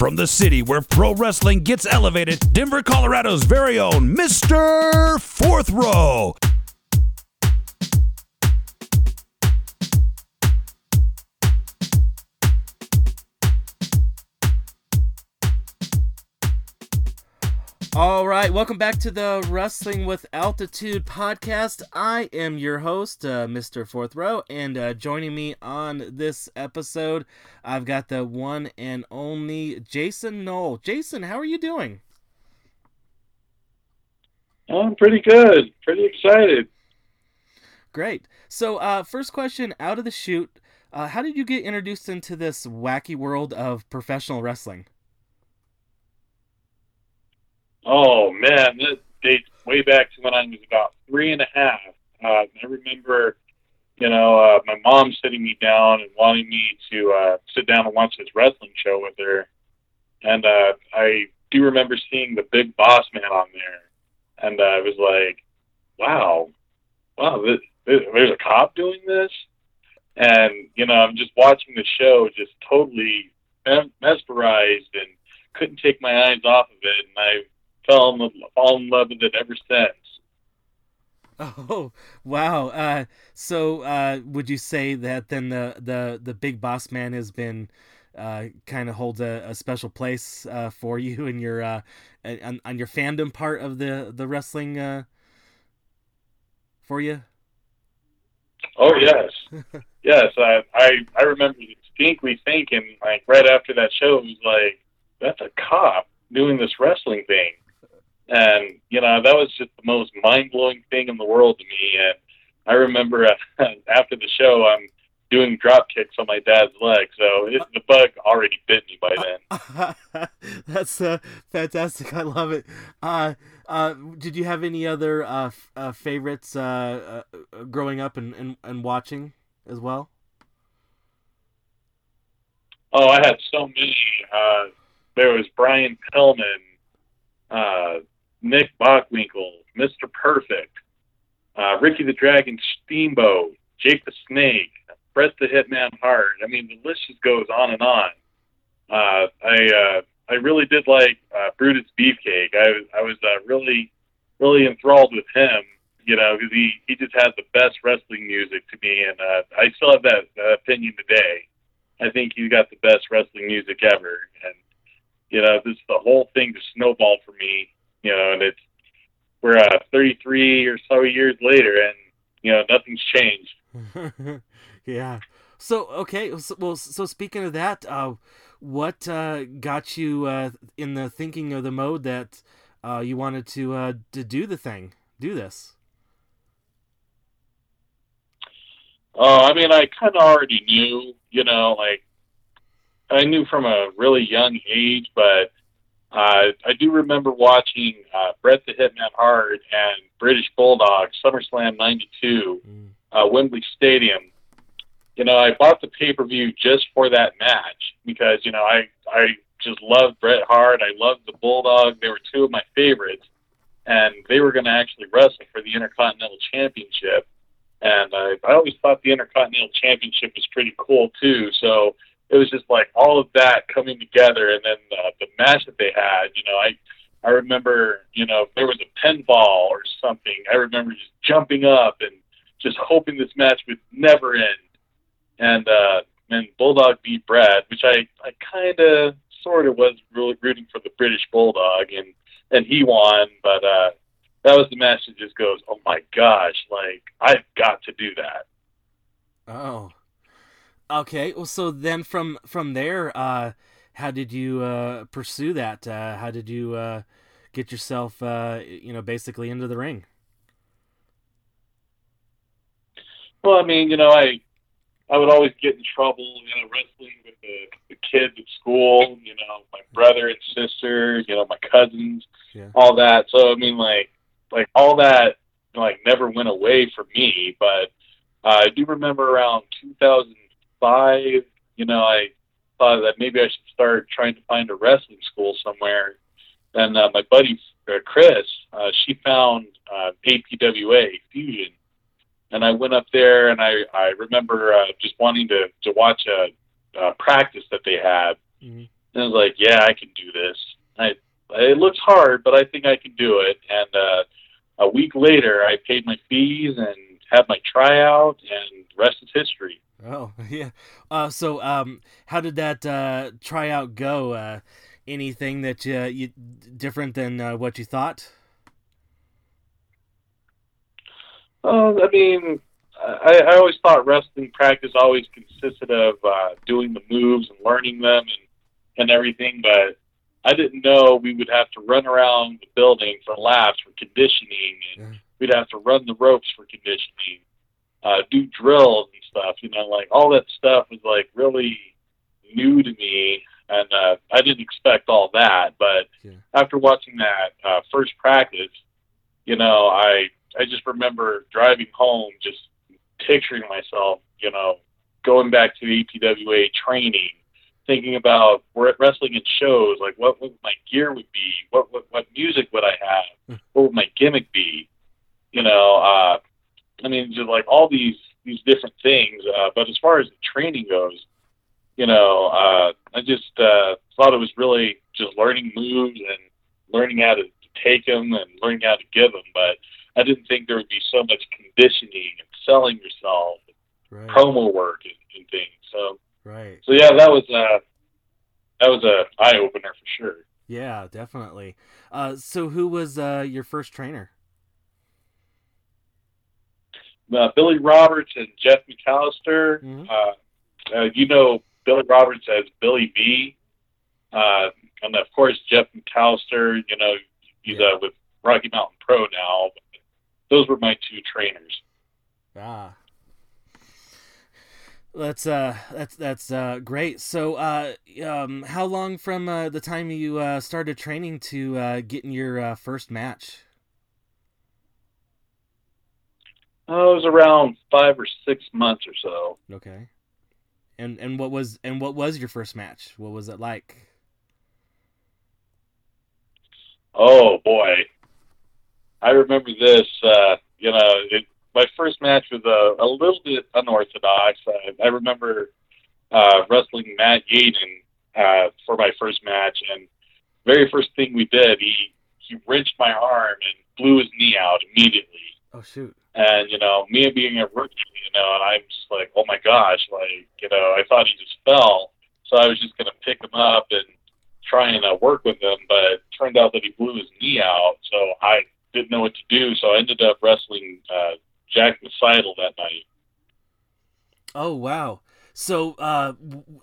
From the city where pro wrestling gets elevated, Denver, Colorado's very own Mr. Fourth Row. Right, welcome back to the Wrestling with Altitude podcast. I am your host, uh, Mr. Fourth Row, and uh, joining me on this episode, I've got the one and only Jason Noel. Jason, how are you doing? I'm pretty good. Pretty excited. Great. So, uh, first question out of the chute uh, How did you get introduced into this wacky world of professional wrestling? Oh man, that dates way back to when I was about three and a half. Uh, I remember, you know, uh, my mom sitting me down and wanting me to uh, sit down and watch this wrestling show with her, and uh, I do remember seeing the Big Boss Man on there, and uh, I was like, "Wow, wow, this, this, there's a cop doing this," and you know, I'm just watching the show, just totally mesmerized and couldn't take my eyes off of it, and I fell in, fall in love with it ever since. Oh wow! Uh, so uh, would you say that then the the the big boss man has been uh, kind of holds a, a, special place uh, for you in your uh, on, on, your fandom part of the the wrestling uh, for you? Oh yes, yes. I, I I remember distinctly thinking like right after that show, it was like that's a cop doing this wrestling thing and, you know, that was just the most mind blowing thing in the world to me. And I remember uh, after the show, I'm doing drop kicks on my dad's leg. So it, the bug already bit me by then. That's uh, fantastic. I love it. Uh, uh, did you have any other uh, f- uh, favorites uh, uh, growing up and, and, and watching as well? Oh, I had so many. Uh, there was Brian Pillman, uh, Nick Bockwinkel, Mr. Perfect, uh, Ricky the Dragon Steamboat, Jake the Snake, Bret the Hitman Hart. I mean, the list just goes on and on. Uh, I uh, I really did like uh, Brutus Beefcake. I I was uh, really really enthralled with him. You know, because he he just had the best wrestling music to me, and uh, I still have that uh, opinion today. I think he's got the best wrestling music ever, and you know, this the whole thing just snowballed for me you know, and it's we're uh, 33 or so years later, and you know nothing's changed. yeah. So okay, so, well, so speaking of that, uh, what uh, got you uh, in the thinking of the mode that uh, you wanted to uh, to do the thing, do this? Oh, I mean, I kind of already knew, you know, like I knew from a really young age, but uh, I do remember watching uh, Bret the Hitman Hart and British Bulldog SummerSlam '92, mm. uh, Wembley Stadium. You know, I bought the pay per view just for that match because you know I I just loved Bret Hart. I loved the Bulldog. They were two of my favorites, and they were going to actually wrestle for the Intercontinental Championship. And I, I always thought the Intercontinental Championship was pretty cool too. So it was just like all of that coming together, and then uh, the match that they had. You know, I I remember, you know, if there was a pinfall or something, I remember just jumping up and just hoping this match would never end. And uh, and Bulldog beat Bret, which I I kind of sort of was really rooting for the British Bulldog, and and he won, but uh, that was the match that just goes, oh my gosh, like I've got to do that. Oh, Okay, well, so then from from there, uh, how did you uh, pursue that? Uh, how did you uh, get yourself, uh, you know, basically into the ring? Well, I mean, you know, I I would always get in trouble, you know, wrestling with the, the kids at school, you know, my brother and sister, you know, my cousins, yeah. all that. So I mean, like, like all that, like, never went away from me. But uh, I do remember around 2000 five, you know, I thought that maybe I should start trying to find a wrestling school somewhere. And uh, my buddy uh, Chris, uh, she found uh, APWA Fusion, and I went up there, and I I remember uh, just wanting to to watch a, a practice that they had, mm-hmm. And I was like, yeah, I can do this. I it looks hard, but I think I can do it. And uh, a week later, I paid my fees and had my tryout, and the rest is history. Oh yeah. Uh, so um, how did that uh, tryout go? Uh, anything that you, you different than uh, what you thought? Uh, I mean, I, I always thought wrestling practice always consisted of uh, doing the moves and learning them and and everything, but I didn't know we would have to run around the building for laps for conditioning, and Yeah. we'd have to run the ropes for conditioning, uh, do drills and stuff. You know, like all that stuff was like really new to me, and uh, I didn't expect all that. But Yeah. after watching that uh, first practice, you know, I I just remember driving home, just picturing myself, you know, going back to the APWA training, thinking about wrestling in shows, like what, what my gear would be, what, what what music would I have, what would my gimmick be, you know. Uh, I mean, just like all these these different things. Uh, but as far as the training goes, you know, uh, I just uh, thought it was really just learning moves and learning how to take them and learning how to give them. But I didn't think there would be so much conditioning and selling yourself, Right. promo work, and, and things. So, Right. so yeah, that was uh, that was a eye opener for sure. Yeah, definitely. Uh, so who was uh, your first trainer? Uh, Billy Roberts and Jeff McAllister. Mhm. Uh, uh, you know Billy Roberts as Billy B. Uh, and of course Jeff McAllister. You know he's uh, with Rocky Mountain Pro now. Those were my two trainers. Ah. That's uh that's that's uh great. So uh um how long from uh, the time you uh started training to uh getting your uh, first match? Oh, it was around five or six months or so. Okay. And and what was and what was your first match? What was it like? Oh boy, I remember this. Uh, you know, it, my first match was a, a little bit unorthodox. I, I remember uh, wrestling Matt Yaden uh, for my first match, and very first thing we did, he he wrenched my arm and blew his knee out immediately. Oh shoot. And you know, me being a rookie, you know, and I'm just like, oh my gosh, like you know, I thought he just fell, so I was just gonna pick him up and try and uh, work with him, but it turned out that he blew his knee out, so I didn't know what to do, so I ended up wrestling uh, Jack Seidel that night. Oh wow. So uh,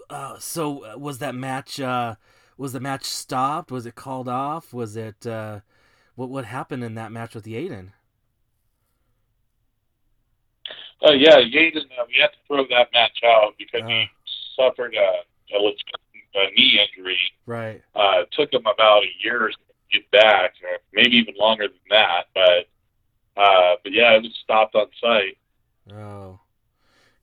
uh so uh, was that match uh was the match stopped? Was it called off? Was it uh what what happened in that match with Yaden? Oh yeah, Yaden, uh, we had to throw that match out because Uh, he suffered a, a, legit- a knee injury. right. Uh, it took him about a year to get back, or maybe even longer than that. But uh, but yeah, it was stopped on site. Oh,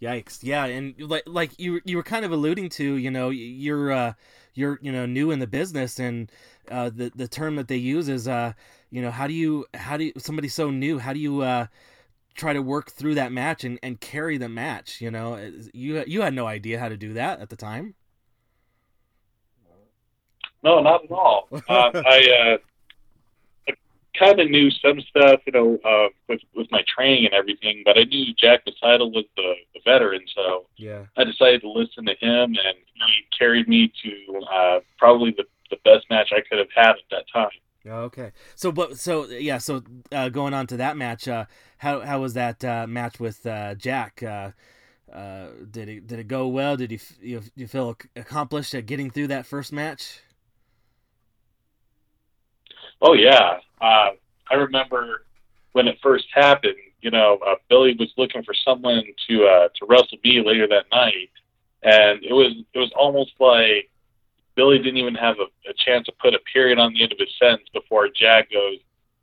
yikes! Yeah, and like like you you were kind of alluding to, you know, you're uh, you're you know new in the business, and uh, the the term that they use is uh, you know, how do you how do you somebody so new, how do you uh, try to work through that match and, and carry the match? You know, you you had no idea how to do that at the time. No, not at all. uh, I, uh, I kind of knew some stuff, you know, uh, with with my training and everything, but I knew Jack Title was the, the veteran, so Yeah. I decided to listen to him, and he carried me to uh, probably the the best match I could have had at that time. Okay. So, but so yeah. So uh, going on to that match, uh, how how was that uh, match with uh, Jack? Uh, uh, did it did it go well? Did you you, you feel accomplished at getting through that first match? Oh yeah, I remember when it first happened. You know, Billy was looking for someone to to wrestle me later that night, and it was it was almost like Billy didn't even have a, a chance to put a period on the end of his sentence before Jack goes,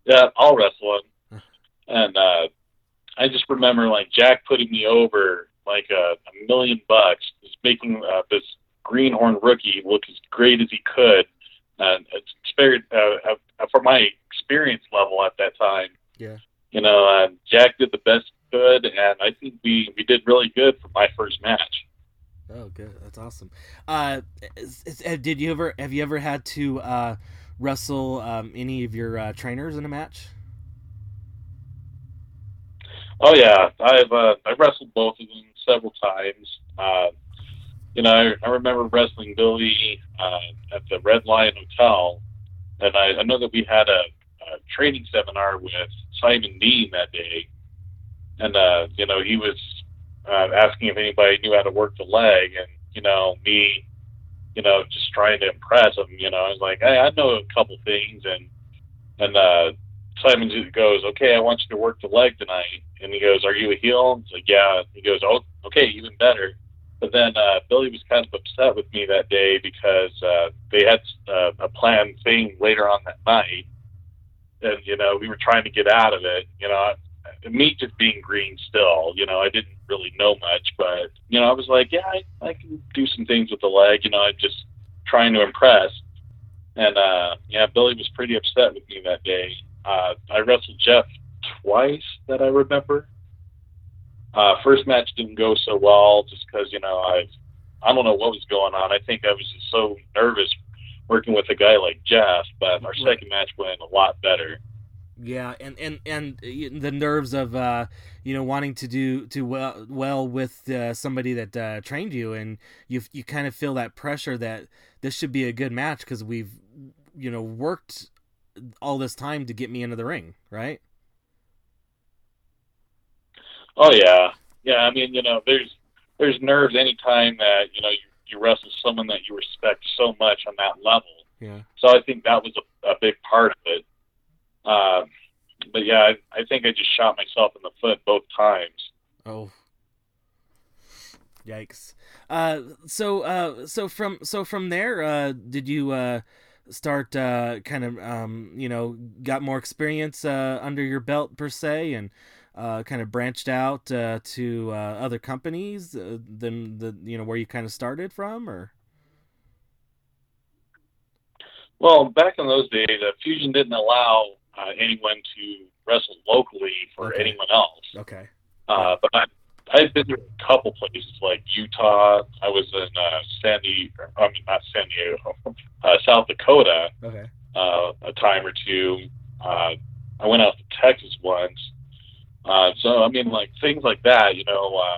"Yeah, I'll wrestle him." and uh, I just remember like Jack putting me over like a, a million bucks, just making uh, this greenhorn rookie look as great as he could. And it's uh, uh, for my experience level at that time. Yeah. You know, uh, Jack did the best he could, and I think we we did really good for my first match. Oh, good. That's awesome. Uh, is, is, did you ever have you ever had to uh, wrestle um, any of your uh, trainers in a match? Oh yeah, I've uh, I wrestled both of them several times. Uh, you know, I, I remember wrestling Billy uh, at the Red Lion Hotel, and I, I know that we had a, a training seminar with Simon Dean that day, and uh, you know he was uh, asking if anybody knew how to work the leg, and you know me, you know, just trying to impress him. You know, I was like, hey, I know a couple things, and and uh, Simon goes, okay, I want you to work the leg tonight, and he goes, are you a heel? It's like, yeah. He goes, oh, okay, even better. But then uh, Billy was kind of upset with me that day because uh, they had uh, a planned thing later on that night, and you know we were trying to get out of it. You know, me just being green still. You know, I didn't really know much, but you know, I was like, yeah, I, I can do some things with the leg. You know, I'm just trying to impress. And uh, yeah, Billy was pretty upset with me that day. Uh, I wrestled Jeff twice that I remember. Uh, first match didn't go so well just because you know I I don't know what was going on. I think I was just so nervous working with a guy like Jeff. But our second match went a lot better. Yeah, and and and the nerves of uh, you know wanting to do to well well with uh, somebody that uh, trained you, and you you kind of feel that pressure that this should be a good match because we've you know worked all this time to get me into the ring, right? Oh yeah, yeah. I mean, you know, there's there's nerves anytime that you know you, you wrestle someone that you respect so much on that level. Yeah. So I think that was a, a big part of it. Um, but yeah, I, I think I just shot myself in the foot both times. Oh. Yikes. Uh, so uh, so from so from there, uh, did you uh, start uh, kind of um, you know got more experience uh, under your belt per se, and uh, kind of branched out uh, to uh, other companies uh, than the you know where you kind of started from, or Well, back in those days, uh, Fusion didn't allow uh, anyone to wrestle locally for Okay. anyone else. okay, Uh, but I, I've been to a couple places like Utah. I was in uh, San Diego, I mean not San Diego, uh, South Dakota okay, uh, a time or two. Uh, I went out to Texas once. Uh, so I mean, like things like that, you know, uh,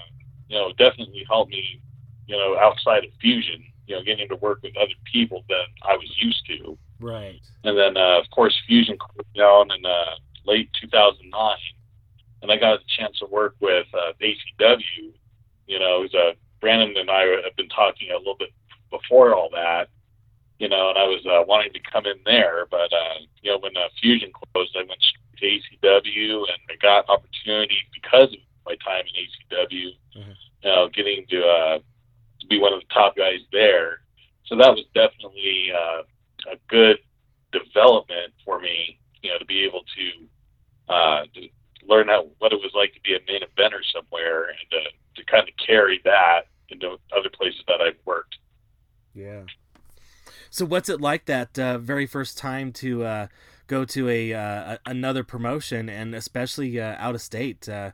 you know, definitely helped me, you know, outside of Fusion, you know, getting to work with other people than I was used to. Right, And then, uh, of course, Fusion closed down in uh, late 2009, and I got a chance to work with uh, ACW. You know, it was, uh, Brandon and I have been talking a little bit before all that. You know, and I was uh, wanting to come in there, but uh, you know, when uh, Fusion closed, I went straight to ACW, and I got opportunity because of my time in ACW. Mhm. You know, getting to uh, to be one of the top guys there. So that was definitely uh, a good development for me, you know, to be able to, uh, to learn how, what it was like to be a main eventer somewhere and to, to kind of carry that into other places that I've worked. yeah. So what's it like that uh, very first time to uh, go to a, uh, another promotion and especially uh, out of state? Uh,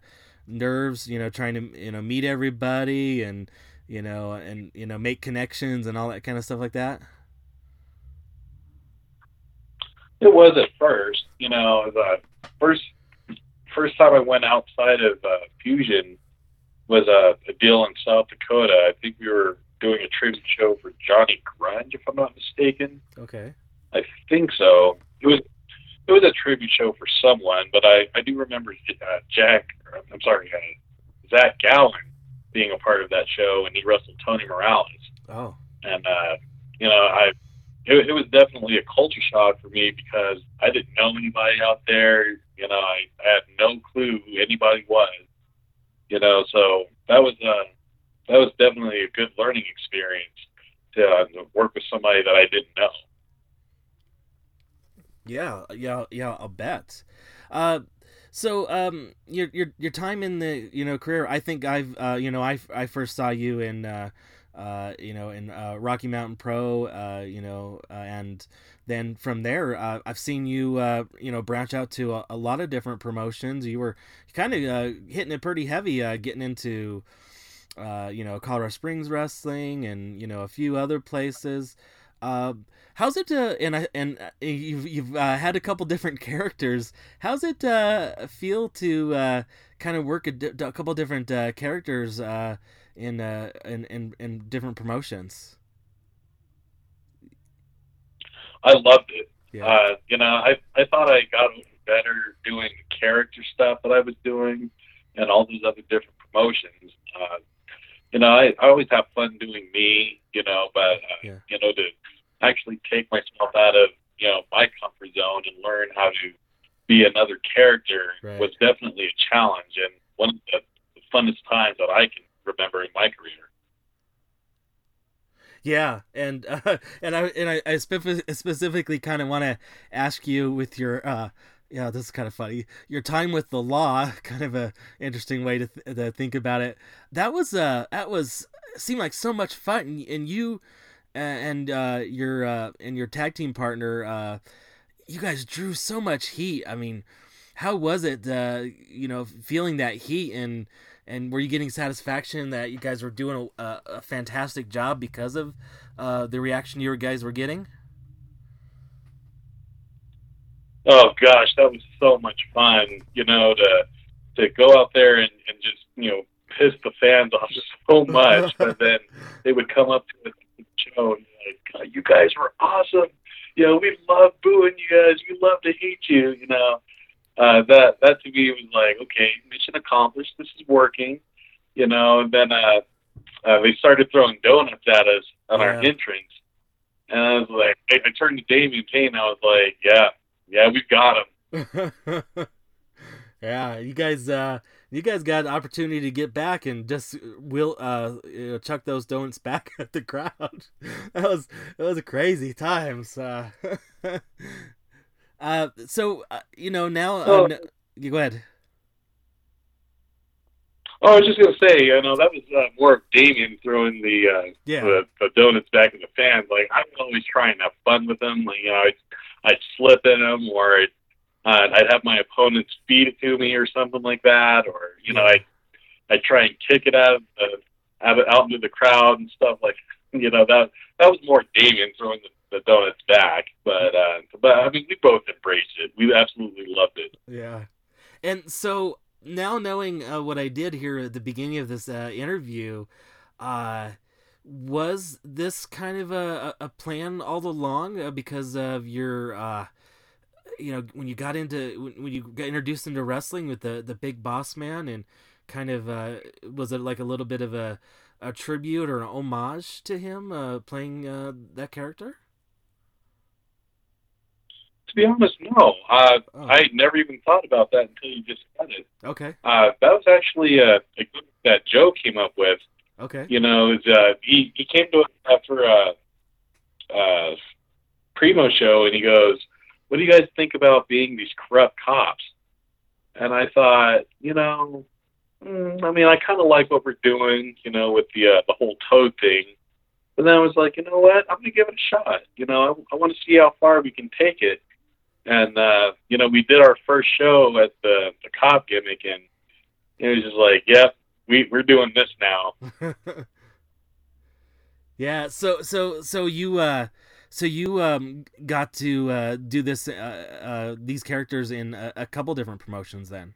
nerves, you know, trying to you know meet everybody and you know and you know make connections and all that kind of stuff like that. It was at first, you know, the first first time I went outside of uh, Fusion was a, a deal in South Dakota. I think we were doing a tribute show for Johnny Grunge, if I'm not mistaken. Okay. I think so. It was it was a tribute show for someone, but I I do remember uh, Jack. Or, I'm sorry, uh, Zach Gowen being a part of that show, and he wrestled Tony Morales. Oh. And uh, you know, I it, it was definitely a culture shock for me because I didn't know anybody out there. You know, I, I had no clue who anybody was. You know, so that was uh, that was definitely a good learning experience to, uh, to work with somebody that I didn't know. Yeah, yeah, yeah. I'll bet. Uh, so um, your your your time in the you know career, I think I've uh, you know I I first saw you in uh, uh, you know in uh, Rocky Mountain Pro, uh, you know, uh, and then from there uh, I've seen you uh, you know branch out to a, a lot of different promotions. You were kind of hitting it pretty heavy, getting into you know, Colorado Springs Wrestling, and you know a few other places. How's it? Uh, and I and you've you've had a couple different characters. How's it feel to kind of work a, di- a couple different uh, characters uh, in, uh, in in in different promotions? I loved it. Yeah. Uh, you know, I I thought I got better doing the character stuff that I was doing, and all these other different promotions. Uh, you know, I, I always have fun doing me. You know, but uh, Yeah. you know to actually take myself out of you know my comfort zone and learn how to be another character Right. was definitely a challenge and one of the, the funnest times that I can remember in my career. Yeah, and uh, and I and I, I specifically kind of want to ask you with your uh, yeah, this is kind of funny. Your time with the law, kind of a interesting way to, th- to think about it. That was uh, that was seemed like so much fun, and, and you and uh, your uh, and your tag team partner, uh, you guys drew so much heat. I mean, how was it, uh, you know, feeling that heat and and were you getting satisfaction that you guys were doing a, a, fantastic job because of uh, the reaction you guys were getting? Oh gosh, that was so much fun, you know, to to go out there and, and just, you know, piss the fans off so much, but then they would come up to the show and like, "God, you guys were awesome. You know, we love booing you guys. We love to hate you, you know. Uh that that to me was like, okay, mission accomplished, this is working, you know, and then uh uh, they started throwing donuts at us on our entrance. And I was like, I, I turned to Damian Payne. I was like, yeah, yeah, we've got him. yeah, you guys, uh, you guys got an opportunity to get back and just will uh, you know, chuck those donuts back at the crowd. that was that was a crazy times. Uh, uh, so uh, you know now. Oh. Uh, you go ahead. Oh, I was just gonna say, you know, that was uh, more of Damien throwing the, uh, Yeah. the the donuts back at the fans. Like I was always trying to have fun with them. Like you know, I'd, I'd slip in them, or I'd, uh, I'd have my opponents feed it to me, or something like that, or you know, I'd I'd try and kick it out of the out, out into the crowd and stuff like. You know that that was more Damien throwing the, the donuts back, but uh, but I mean we both embraced it. We absolutely loved it. Yeah. And so now knowing uh, what I did here at the beginning of this uh, interview, uh, was this kind of a, a a plan all along uh, because of your, uh, you know, when you got into when, when you got introduced into wrestling with the the big boss man and kind of uh, was it like a little bit of a a tribute or an homage to him uh, playing uh, that character? To be honest, no. Uh, Oh. I never even thought about that until you just said it. Okay. Uh, that was actually a, a that Joe came up with. Okay. You know, is, uh, he he came to us after a, a primo show, and he goes, "What do you guys think about being these corrupt cops?" And I thought, you know, mm, I mean, I kind of like what we're doing, you know, with the uh, the whole toad thing. But then I was like, you know what? I'm gonna give it a shot. You know, I, I want to see how far we can take it. And uh, you know, we did our first show at the the cop gimmick, and it was just like, yep, we we're doing this now. yeah so so so you uh so you um got to uh do this uh, uh these characters in a, a couple different promotions then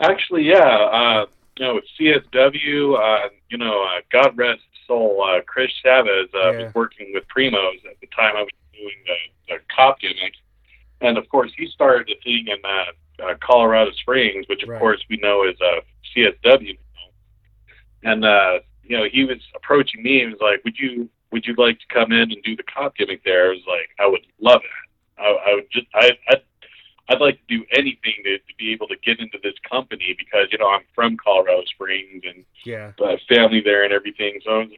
Actually, yeah. Uh, you know, with CSW, uh, you know, uh, God rest soul, uh, Chris Chavez uh, Yeah. was working with Primos at the time I was doing the, the cop gimmick. And of course, he started the thing in Colorado Springs, which of Right. course we know is uh, CSW. And, uh, you know, he was approaching me and was like, would you, would you like to come in and do the cop gimmick there? I was like, I would love it. I, I would just, I, I'd I'd like to do anything to, to be able to get into this company because you know I'm from Colorado Springs and yeah uh, family there and everything. So, was,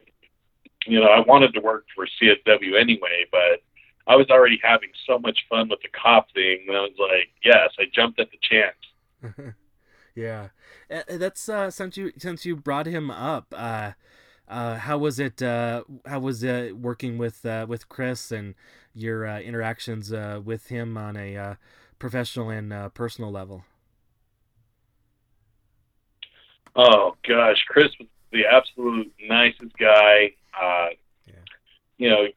you know, I wanted to work for CSW anyway, but I was already having so much fun with the cop thing. And I was like, yes, I jumped at the chance. yeah that's uh since you since you brought him up uh uh how was it uh how was it working with uh with chris and your uh, interactions uh with him on a uh professional and uh, personal level Oh gosh, Chris was the absolute nicest guy. Uh, Yeah. You know,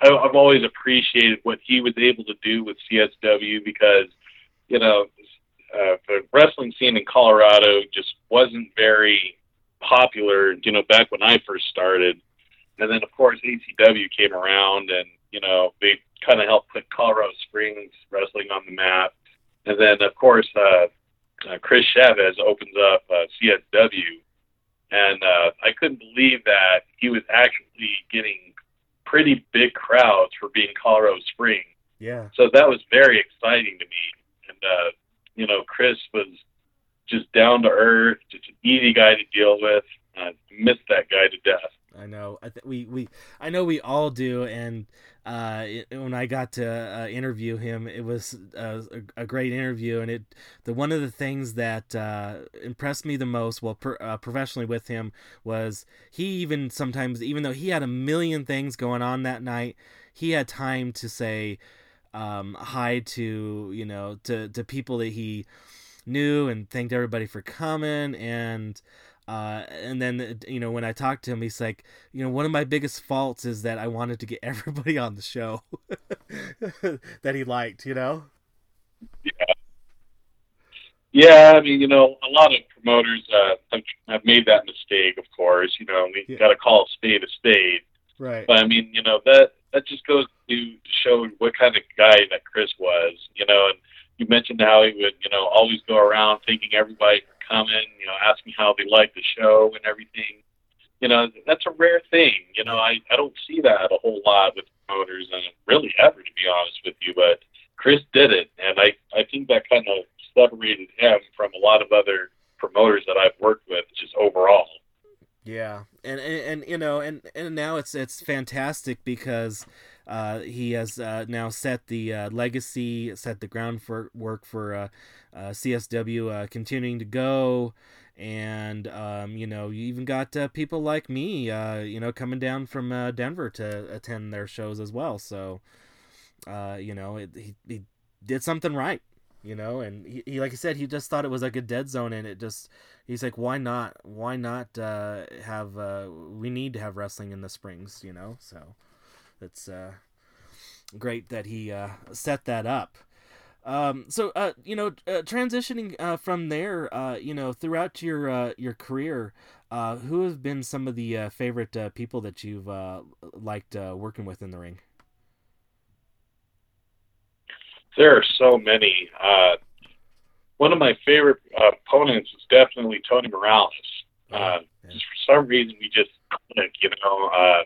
I, I've always appreciated what he was able to do with CSW because, you know, uh, the wrestling scene in Colorado just wasn't very popular. You know, back when I first started, and then of course ACW came around, and you know they kind of helped put Colorado Springs wrestling on the map. And then of course uh, uh, Chris Chavez opens up uh, CSW, and uh, I couldn't believe that he was actually getting pretty big crowds for being Colorado Springs. Yeah. So that was very exciting to me. And uh, you know, Chris was just down to earth, just an easy guy to deal with. I missed that guy to death. I know. I th- we we I know we all do. And uh, it, when I got to uh, interview him, it was uh, a, a great interview. And it the one of the things that uh, impressed me the most, well, uh, professionally with him, was he even sometimes, even though he had a million things going on that night, he had time to say um, hi to you know to to people that he knew and thanked everybody for coming and uh, and then you know when I talked to him, he's like, you know, one of my biggest faults is that I wanted to get everybody on the show that he liked, you know. Yeah, yeah. I mean, you know, a lot of promoters uh, have, have made that mistake. Of course, you know, we Yeah. got to call a spade a spade. Right. But I mean, you know, that that just goes to show what kind of guy that Chris was. You know, and you mentioned how he would, you know, always go around thanking everybody for coming. You know, asking how they liked the show and everything. You know, that's a rare thing. You know, I I don't see that a whole lot with promoters, and really ever, to be honest with you. But Chris did it, and I I think that kind of separated him from a lot of other promoters that I've worked with, just overall. Yeah, and, and and you know, and and now it's it's fantastic because uh, he has uh, now set the uh, legacy, set the ground for uh, uh, CSW uh, continuing to go, and um, you know, you even got people like me, uh, you know, coming down from Denver to attend their shows as well. So, uh, you know, it, he he did something right. You know, and he, he, like I said, he just thought it was like a dead zone, and it just he's like, why not? Why not uh, have? Uh, we need to have wrestling in the springs, you know. So it's uh, great that he uh, set that up. Um, so uh, you know, uh, transitioning uh, from there, uh, you know, throughout your your career, uh, who have been some of the favorite people that you've liked working with in the ring? There are so many. Uh, one of my favorite uh, opponents is definitely Tony Morales. Uh, Yeah. just for some reason, we just click. You know, uh,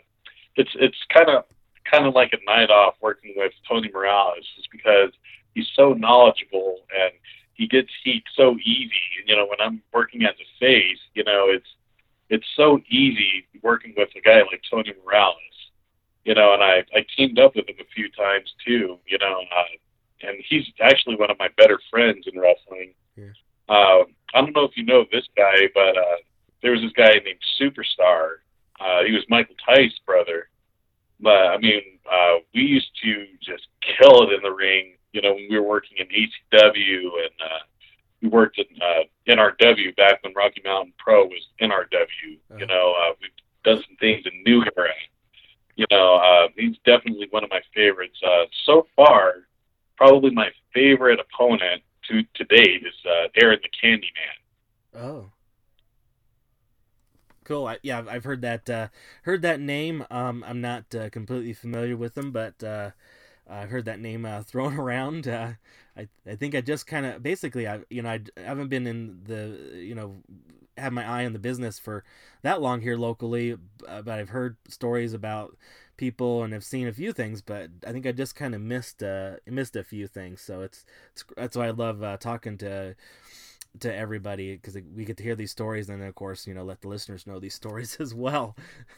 it's it's kind of kind of like a night off working with Tony Morales, just because he's so knowledgeable and he gets heat so easy. And, you know, when I'm working as a face, you know, it's it's so easy working with a guy like Tony Morales. You know, and I I teamed up with him a few times too. You know, uh, and he's actually one of my better friends in wrestling. Yeah. Uh, I don't know if you know this guy, but uh, there was this guy named Superstar. Uh, he was Michael Tice's brother. But I mean, uh, we used to just kill it in the ring. You know, when we were working in ECW and uh, we worked in uh, NRW back when Rocky Mountain Pro was NRW. Uh-huh. You know, uh, we've done some things in New Era. You know, uh, he's definitely one of my favorites. Uh, so far, probably my favorite opponent to to date is uh, Aaron the Candyman. Oh. Cool. I, yeah, I've- heard that uh, heard that name. Um, I'm not uh, completely familiar with them, but uh, I've heard that name uh, thrown around. Uh, I I think I just kind of basically I you know I, I haven't been in the you know had my eye on the business for that long here locally, but I've heard stories about people and have seen a few things, but I think I just kind of missed uh missed a few things. So it's, it's that's why I love uh, talking to to everybody because we get to hear these stories and then of course you know let the listeners know these stories as well.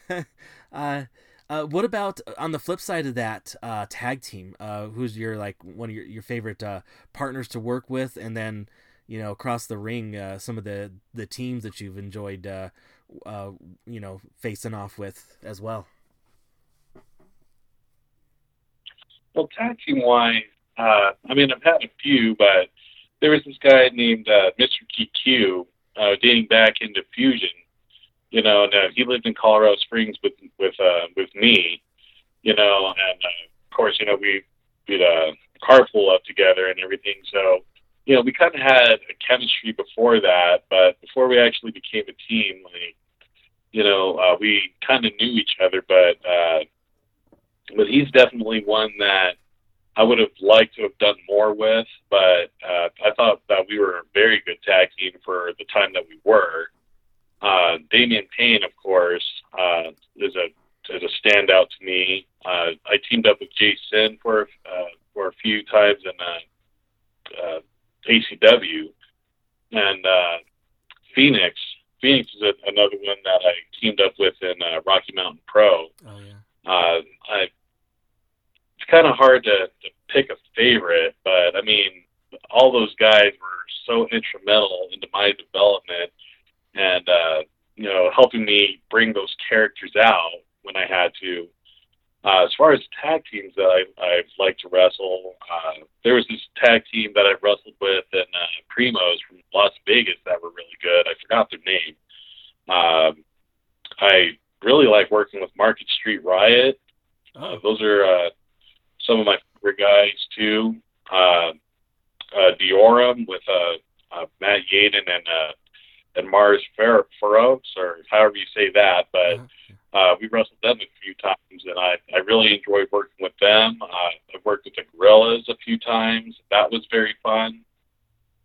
Uh, uh, what about on the flip side of that uh, tag team? Uh, who's your like one of your, your favorite uh, partners to work with? And then you know across the ring uh, some of the the teams that you've enjoyed uh, uh, you know facing off with as well Well, team wise, uh, I mean, I've had a few, but there was this guy named uh, Mr. TQ. uh, dating back into Fusion. You know, and uh, he lived in Colorado Springs with with uh, with me. You know, and uh, of course, you know we did a carpool up together and everything. So, you know, we kind of had a chemistry before that, but before we actually became a team, like, you know, uh, we kind of knew each other. But uh, but he's definitely one that I would have liked to have done more with, but uh, I thought that we were a very good tag team for the time that we were. Uh, Damian Payne, of course, uh, is a is a standout to me. Uh, I teamed up with Jason for uh, for a few times in uh, uh, ACW, and uh, Phoenix. Phoenix is a, another one that I teamed up with in uh, Rocky Mountain Pro. Oh yeah. Uh, I it's kind of hard to, to pick a favorite, but I mean, all those guys were so instrumental into my development and, uh, you know, helping me bring those characters out when I had to. Uh, as far as tag teams that I, I've liked to wrestle, uh, there was this tag team that I wrestled with in uh, Primos from Las Vegas that were really good. I forgot their name. Um, I really like working with Market Street Riot. Uh, those are uh, some of my favorite guys too. Uh, uh, Diorum with uh, uh, Matt Yaden and uh, and Mars Fer- Ferox, or however you say that. But uh, we wrestled them a few times, and I I really enjoyed working with them. Uh, I've worked with the Gorillas a few times. That was very fun.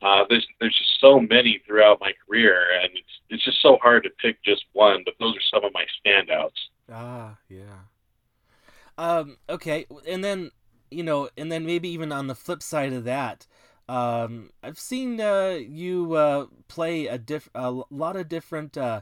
Uh, there's there's just so many throughout my career, and it's it's just so hard to pick just one. But those are some of my standouts. Ah, yeah. Um, okay, and then you know, and then maybe even on the flip side of that, um, I've seen uh, you uh, play a diff- a lot of different uh,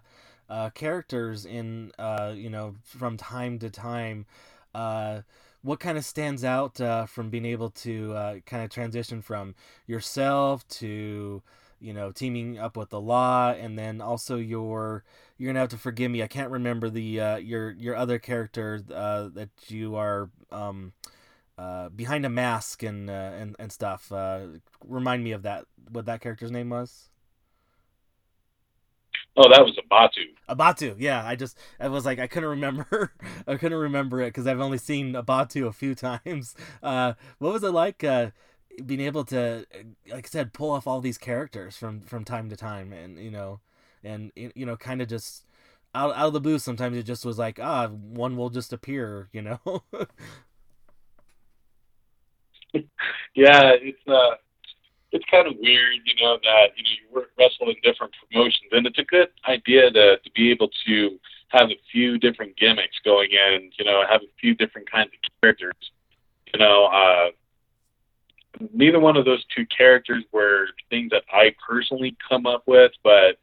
uh, characters in uh, you know from time to time. Uh, what kind of stands out from being able to uh, kind of transition from yourself to you know teaming up with the law and then also your you're gonna have to forgive me i can't remember the uh, your your other character uh, that you are um, uh, behind a mask and uh, and and stuff uh, remind me of that what that character's name was Oh, that was a Batu. Abatu, yeah. I just I was like I couldn't remember I couldn't remember it because I've only seen Abatu a few times. Uh, what was it like uh, being able to, like I said, pull off all these characters from from time to time, and you know, and you know, kind of just out out of the blue. Sometimes it just was like ah, one will just appear, you know. yeah, it's uh, it's kind of weird, you know, that you know you wrestle in different promotions, and it's a good idea to to be able to have a few different gimmicks going in, you know, have a few different kinds of characters. You know, uh, neither one of those two characters were things that I personally come up with, but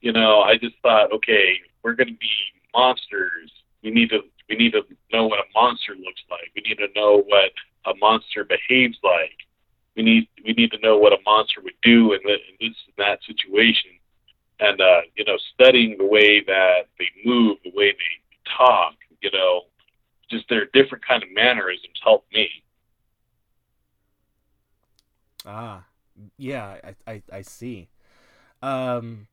you know, I just thought, okay, we're going to be monsters. We need to we need to know what a monster looks like. We need to know what a monster behaves like. We need we need to know what a monster would do in, the, in this and that situation. And uh, you know, studying the way that they move, the way they talk, you know, just their different kind of mannerisms helped me. Ah, yeah, I I, I see. Um,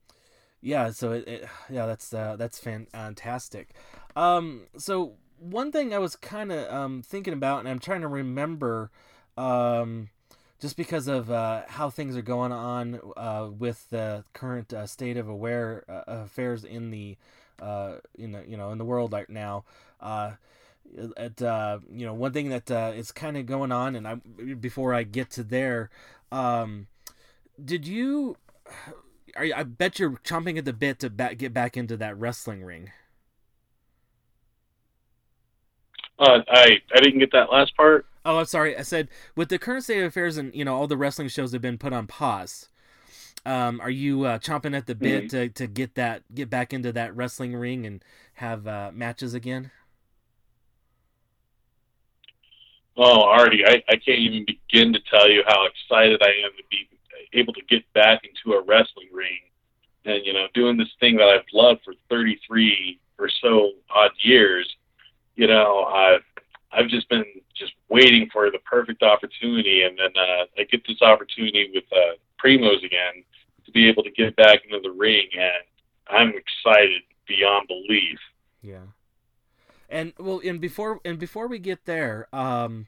yeah, so it, it yeah, that's uh, that's fantastic. Um, so one thing I was kind of um thinking about, and I'm trying to remember, um, just because of uh, how things are going on uh, with the current uh, state of aware uh, affairs in the uh, in the, you know in the world right now. Uh, at uh, you know one thing that is kind of going on, and I before I get to there, um, did you? I, I bet you're chomping at the bit to back, get back into that wrestling ring. Uh, I I didn't get that last part. Oh, I'm sorry. I said with the current state of affairs and you know all the wrestling shows have been put on pause. Um, are you uh, chomping at the bit Mhm. to, to get that get back into that wrestling ring and have uh, matches again? Oh, Artie, I, I can't even begin to tell you how excited I am to be able to get back into a wrestling ring and, you know, doing this thing that I've loved for 33 or so odd years. You know, I've, I've just been just waiting for the perfect opportunity. And then uh, I get this opportunity with uh, Primos again. to be able to get back into the ring, and I'm excited beyond belief. Yeah. And well, and before and before we get there, um,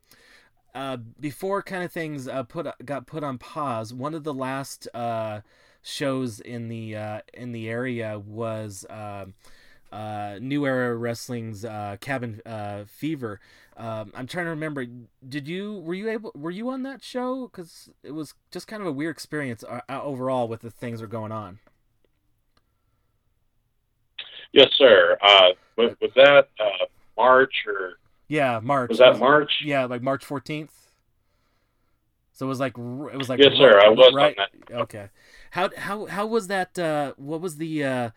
uh, before kind of things uh, put got put on pause, one of the last uh, shows in the uh, in the area was uh, uh, New Era Wrestling's uh, Cabin uh, Fever. Um, I'm trying to remember. Did you were you able were you on that show? Because it was just kind of a weird experience uh, uh, overall with the things that are going on. Yes, sir. Uh, was, was that uh, March or Yeah, March. was that March? Yeah, like March 14th. So it was like it was like Yes, sir. I was right. on that. Okay. How how how was that? Uh, what was the uh,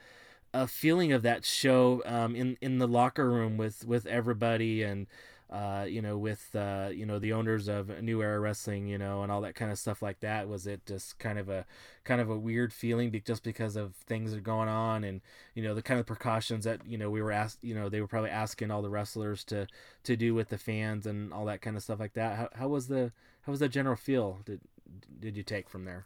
uh, feeling of that show um, in in the locker room with with everybody and uh, you know with uh, you know the owners of New Era Wrestling, you know, and all that kind of stuff like that? Was it just kind of a kind of a weird feeling just because of things that are going on and you know the kind of precautions that you know we were asked, you know, they were probably asking all the wrestlers to to do with the fans and all that kind of stuff like that. How how was the how was the general feel did did you take from there?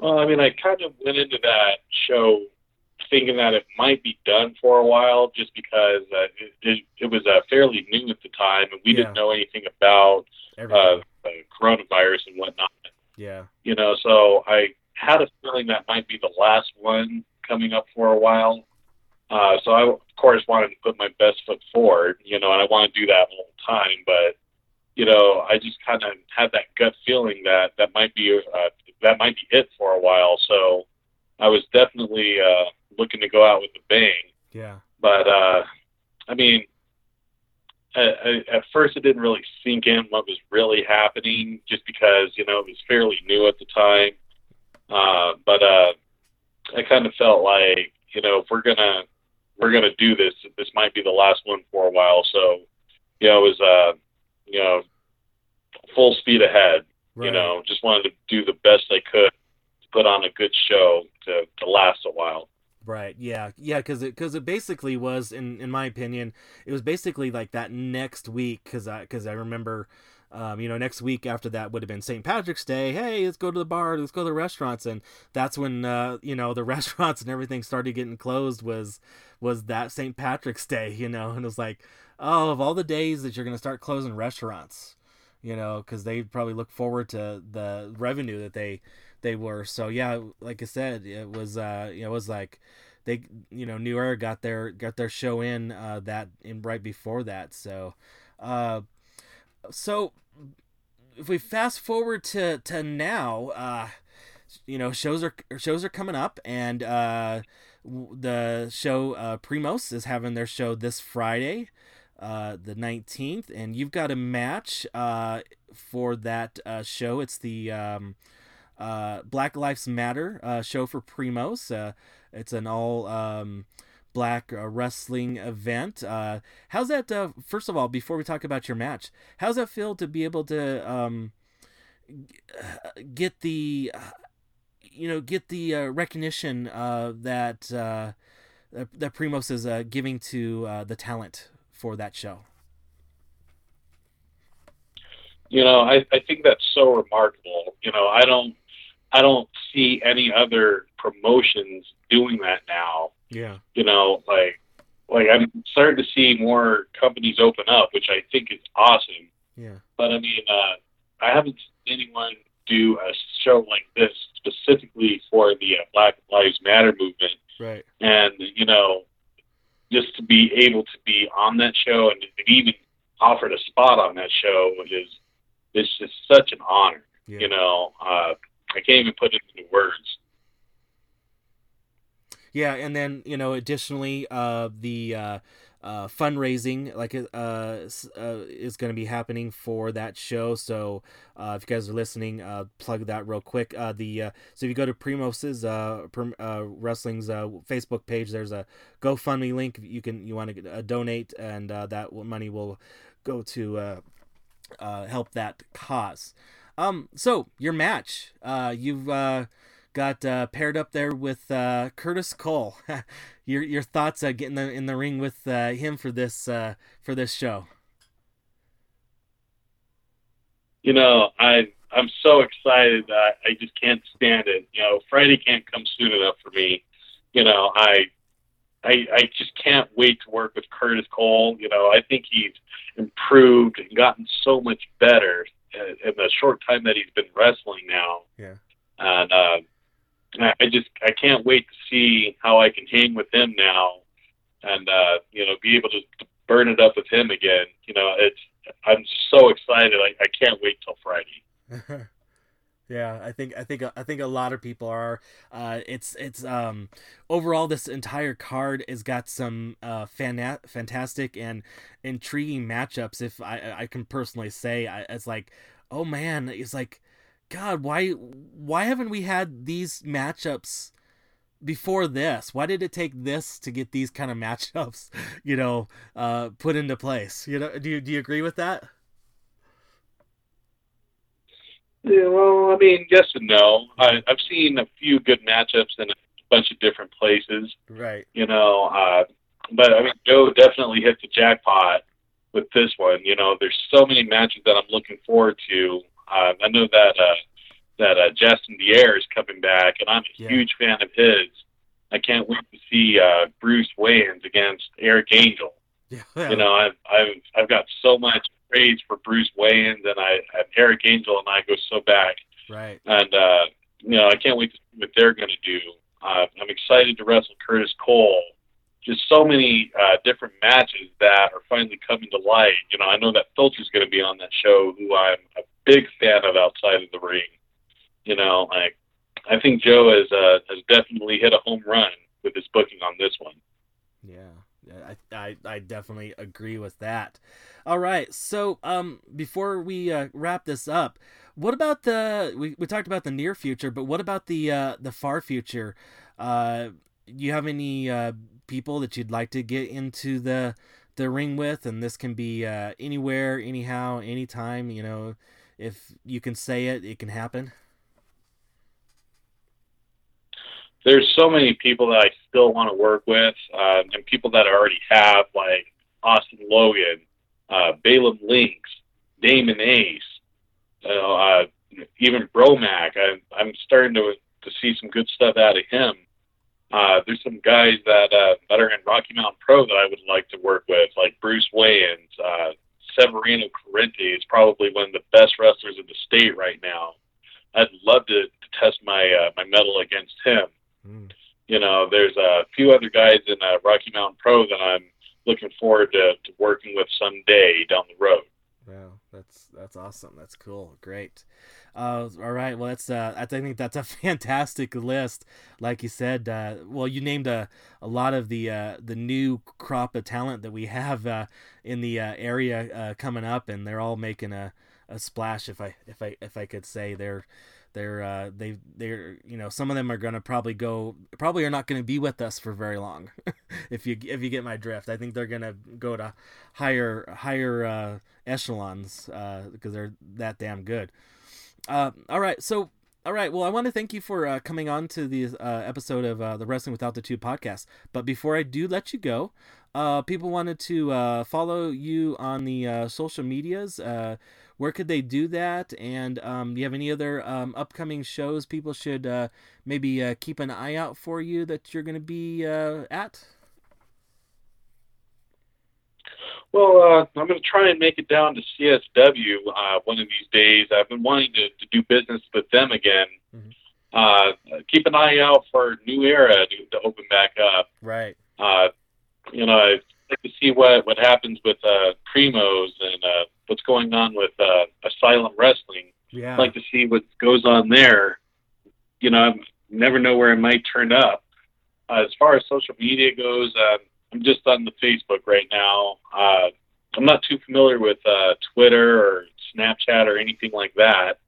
Well, I mean, I kind of went into that show thinking that it might be done for a while, just because uh, it, it, it was uh, fairly new at the time, and we Yeah. didn't know anything about uh, coronavirus and whatnot. yeah. You know, so I had a feeling that might be the last one coming up for a while. Uh, so I, of course, wanted to put my best foot forward, you know, and I want to do that all the time. But, you know, I just kind of had that gut feeling that that might be uh, that might be it for a while. So I was definitely uh, looking to go out with a bang. Yeah. But uh, I mean, at, at at first it didn't really sink in what was really happening, just because you know it was fairly new at the time. Uh, but uh, I kind of felt like you know if we're gonna we're gonna do this, this might be the last one for a while. So you know it was uh, you know full speed ahead. You know, just wanted to do the best I could to put on a good show to to last a while. Right. Yeah. Yeah. Because it because it basically was, in in my opinion, it was basically like that next week. Because I because I remember, um, you know, next week after that would have been St. Patrick's Day. Hey, let's go to the bar. Let's go to the restaurants. And that's when uh, you know the restaurants and everything started getting closed. Was was that St. Patrick's Day? You know, and it was like, oh, of all the days that you're gonna start closing restaurants, you know, because they probably look forward to the revenue that they they were. So yeah, like I said, it was uh, you know, it was like they you know New Era got their got their show in uh, that in right before that. So uh, so if we fast forward to to now, uh, you know shows are shows are coming up and uh, the show uh, Primos is having their show this Friday. Uh, the 19th and you've got a match uh, for that uh, show it's the um, uh, Black Lives Matter uh, show for Primos. Uh, it's an all um, black uh, wrestling event. Uh, how's that? First of all, before we talk about your match, how's that feel to be able to um, get the you know get the recognition that that Primos is giving to the talent for that show? you know I, I think that's so remarkable you know i don't i don't see any other promotions doing that now Yeah. you know like like i'm starting to see more companies open up which i think is awesome Yeah. but i mean uh i haven't seen anyone do a show like this specifically for the uh, black lives matter movement Right. and you know just to be able to be on that show and even offered a spot on that show is it's just such an honor Yeah. you know uh i can't even put it into words Yeah, and then you know, additionally, uh, the uh, uh, fundraising like uh, uh, is going to be happening for that show. So uh, if you guys are listening, plug that real quick. The so if you go to Primos's Prim, wrestling's Facebook page, there's a GoFundMe link. You can you want to donate, and that money will go to help that cause. Um, so your match, uh, you've uh, got uh, paired up there with uh, Curtis Cole. your your thoughts uh, getting the, in the ring with uh, him for this uh, for this show? you know i I'm so excited I just can't stand it. You know, Friday can't come soon enough for me. You know, I I, I just can't wait to work with Curtis Cole. You know, I think he's improved and gotten so much better in the short time that he's been wrestling now. Yeah. And uh, I just I can't wait to see how I can hang with him now, and uh, you know, be able to, to burn it up with him again. You know, it's I'm so excited. I, I can't wait till Friday. Yeah, I think I think I think a lot of people are. Uh, it's it's um overall this entire card has got some uh fan- fantastic and intriguing matchups. If I I can personally say, I, it's like, oh man, it's like, God, why why haven't we had these matchups? before this why did it take this to get these kind of matchups you know uh put into place you know do you do you agree with that Yeah, well, I mean, yes and no. I, I've seen a few good matchups in a bunch of different places. Right. You know, uh, but I mean, Joe definitely hit the jackpot with this one. You know, there's so many matches that I'm looking forward to. Uh, I know that uh, that uh, Justin Dier is coming back, and I'm a Yeah. huge fan of his. I can't wait to see uh, Bruce Wayans against Eric Angel Yeah. you know, I've I've I've got so much praise for Bruce Wayans and I and Eric Angel and I go so back, Right. and uh, you know, I can't wait to see what they're going to do. Uh, I'm excited to wrestle Curtis Cole. Just so many uh, different matches that are finally coming to light. You know, I know that Filter's going to be on that show, who I'm a big fan of outside of the ring. You know, like I think Joe has uh, has definitely hit a home run with his booking on this one. Yeah, I, I, I definitely agree with that. All right, so um, before we uh, wrap this up, what about the we, we talked about the near future, but what about the uh, the far future? Uh, you have any uh, people that you'd like to get into the the ring with, and this can be uh, anywhere, anyhow, anytime. You know, if you can say it, it can happen. There's so many people that I still want to work with, uh, and people that I already have, like Austin Logan, uh, Balaam Links, Damon Ace, you uh, even Bromac. I, I'm starting to to see some good stuff out of him. Uh, there's some guys that uh, that are in Rocky Mountain Pro that I would like to work with, like Bruce Wayans, uh, Severino Corrente is probably one of the best wrestlers in the state right now. I'd love to, to test my uh, my mettle against him Mm. you know, there's a few other guys in uh, Rocky Mountain Pro that I'm looking forward to, to working with someday down the road. Wow, that's that's awesome. That's cool. Great. Uh, all right. Well, that's uh, I think that's a fantastic list. Like you said, uh, well, you named a, a lot of the uh, the new crop of talent that we have uh, in the uh, area uh, coming up, and they're all making a, a splash. If I if I if I could say they're they're uh, they they're you know some of them are gonna probably go probably are not gonna be with us for very long. if you if you get my drift, I think they're gonna go to higher higher uh, echelons because they're that damn good. Uh, all right, so all right, well, I want to thank you for uh, coming on to the uh, episode of uh, the Wrestling With Altitude podcast. But before I do let you go, uh, people wanted to uh, follow you on the uh, social medias. Where could they do that? And um, do you have any other um, upcoming shows people should uh, maybe uh, keep an eye out for you that you're going to be uh, at? Well, uh, I'm going to try and make it down to CSW uh, one of these days. I've been wanting to, to do business with them again. Mhm. Uh, keep an eye out for New Era to, to open back up. Right. Uh, you know, like to see what, what happens with uh, Primos and uh, what's going on with uh, Asylum Wrestling. Yeah. I'd like to see what goes on there. You know, I never know where it might turn up. Uh, as far as social media goes, uh, I'm just on the Facebook right now. Uh, I'm not too familiar with uh, Twitter or Snapchat or anything like that.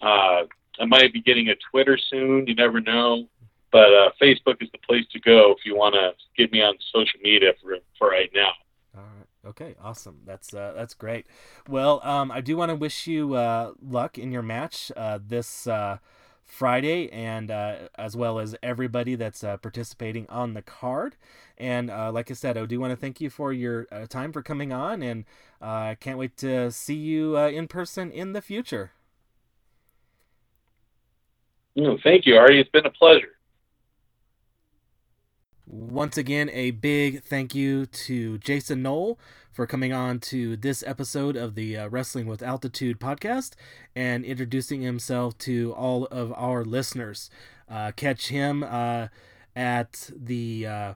Uh, I might be getting a Twitter soon. You never know. But uh, Facebook is the place to go if you want to get me on social media for for right now. All right. Okay. Awesome. That's uh, that's great. Well, um, I do want to wish you uh, luck in your match uh, this uh, Friday, and uh, as well as everybody that's uh, participating on the card. And uh, like I said, I do want to thank you for your uh, time for coming on, and uh, I can't wait to see you uh, in person in the future. Mm, thank you, Artie. It's been a pleasure. Once again, a big thank you to Jason Noel for coming on to this episode of the uh, Wrestling with Altitude podcast and introducing himself to all of our listeners. Uh, catch him uh, at the uh,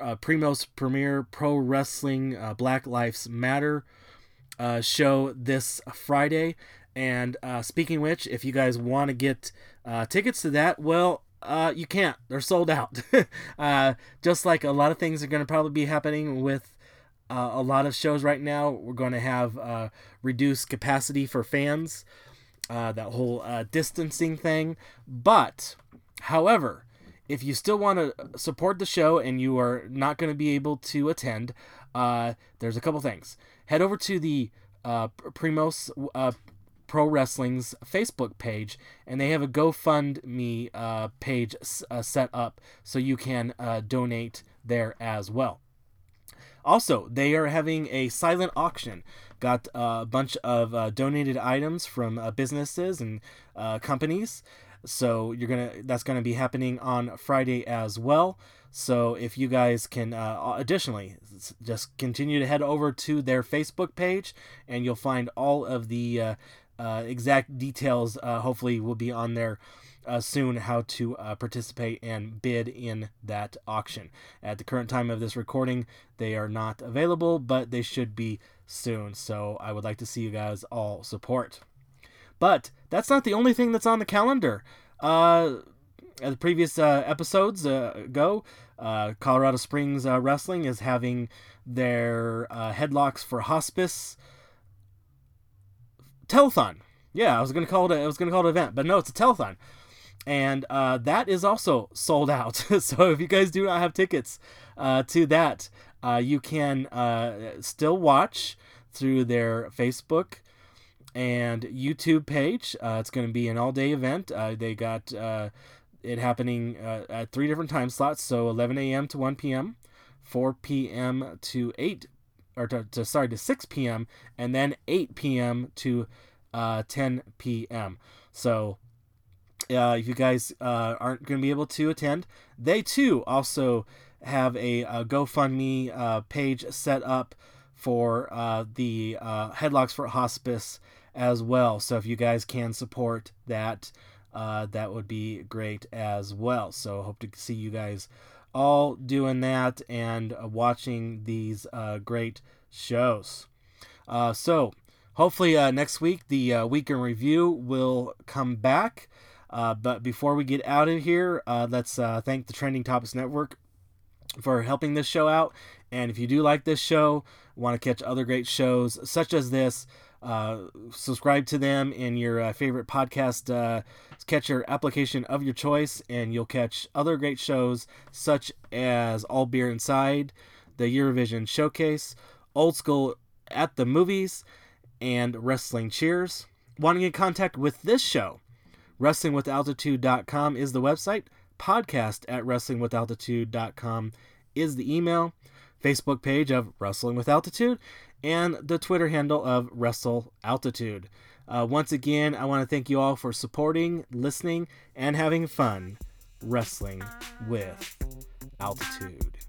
uh, Primos Premier Pro Wrestling uh, Black Lives Matter show this Friday. And speaking which, if you guys want to get tickets to that, well, uh, you can't. They're sold out. uh, just like a lot of things are going to probably be happening with uh, a lot of shows right now. We're going to have uh, reduced capacity for fans, uh, that whole uh, distancing thing. But, however, if you still want to support the show and you are not going to be able to attend, uh, there's a couple things. Head over to the uh, Primos uh, Pro Wrestling's Facebook page, and they have a GoFundMe uh, page uh, set up so you can uh, donate there as well. Also, they are having a silent auction. Got a bunch of uh, donated items from uh, businesses and uh, companies. So you're gonna that's gonna be happening on Friday as well. So if you guys can, uh, additionally, just continue to head over to their Facebook page, and you'll find all of the uh, uh, exact details uh, hopefully will be on there uh, soon how to uh, participate and bid in that auction. At the current time of this recording, they are not available, but they should be soon. So I would like to see you guys all support. But that's not the only thing that's on the calendar. Uh, as previous uh, episodes uh, go, uh, Colorado Springs uh, Wrestling is having their uh, headlocks for hospice telethon. Yeah, I was gonna call it. A, I was gonna call it an event, but no, it's a telethon, and uh, that is also sold out. so if you guys do not have tickets uh, to that, uh, you can uh, still watch through their Facebook and YouTube page. Uh, it's to be an all-day event. Uh, they got it happening at three different time slots, so 11 a.m. to 1 p.m., 4 p.m. to 8 or to, to sorry to 6 p.m. and then 8 p.m. to uh, 10 p.m. So uh, if you guys uh, aren't going to be able to attend, they too also have a, a GoFundMe uh, page set up for uh, the uh, Headlocks for Hospice as well. So if you guys can support that, uh, that would be great as well. So hope to see you guys all doing that and uh, watching these uh, great shows. Uh, so, hopefully, uh, next week the uh, week in review will come back. Uh, but before we get out of here, let's thank the Trending Topics Network for helping this show out. And if you do like this show, want to catch other great shows such as this, uh, subscribe to them in your uh, favorite podcast uh, catcher application of your choice, and you'll catch other great shows such as All Beer Inside, the Eurovision Showcase, Old School at the Movies, and Wrestling Cheers. Want to get in contact with this show? WrestlingWithAltitude.com is the website. Podcast at WrestlingWithAltitude.com is the email. Facebook page of Wrestling with Altitude, and the Twitter handle of Wrestle Altitude. Uh, once again, I want to thank you all for supporting, listening, and having fun wrestling with altitude.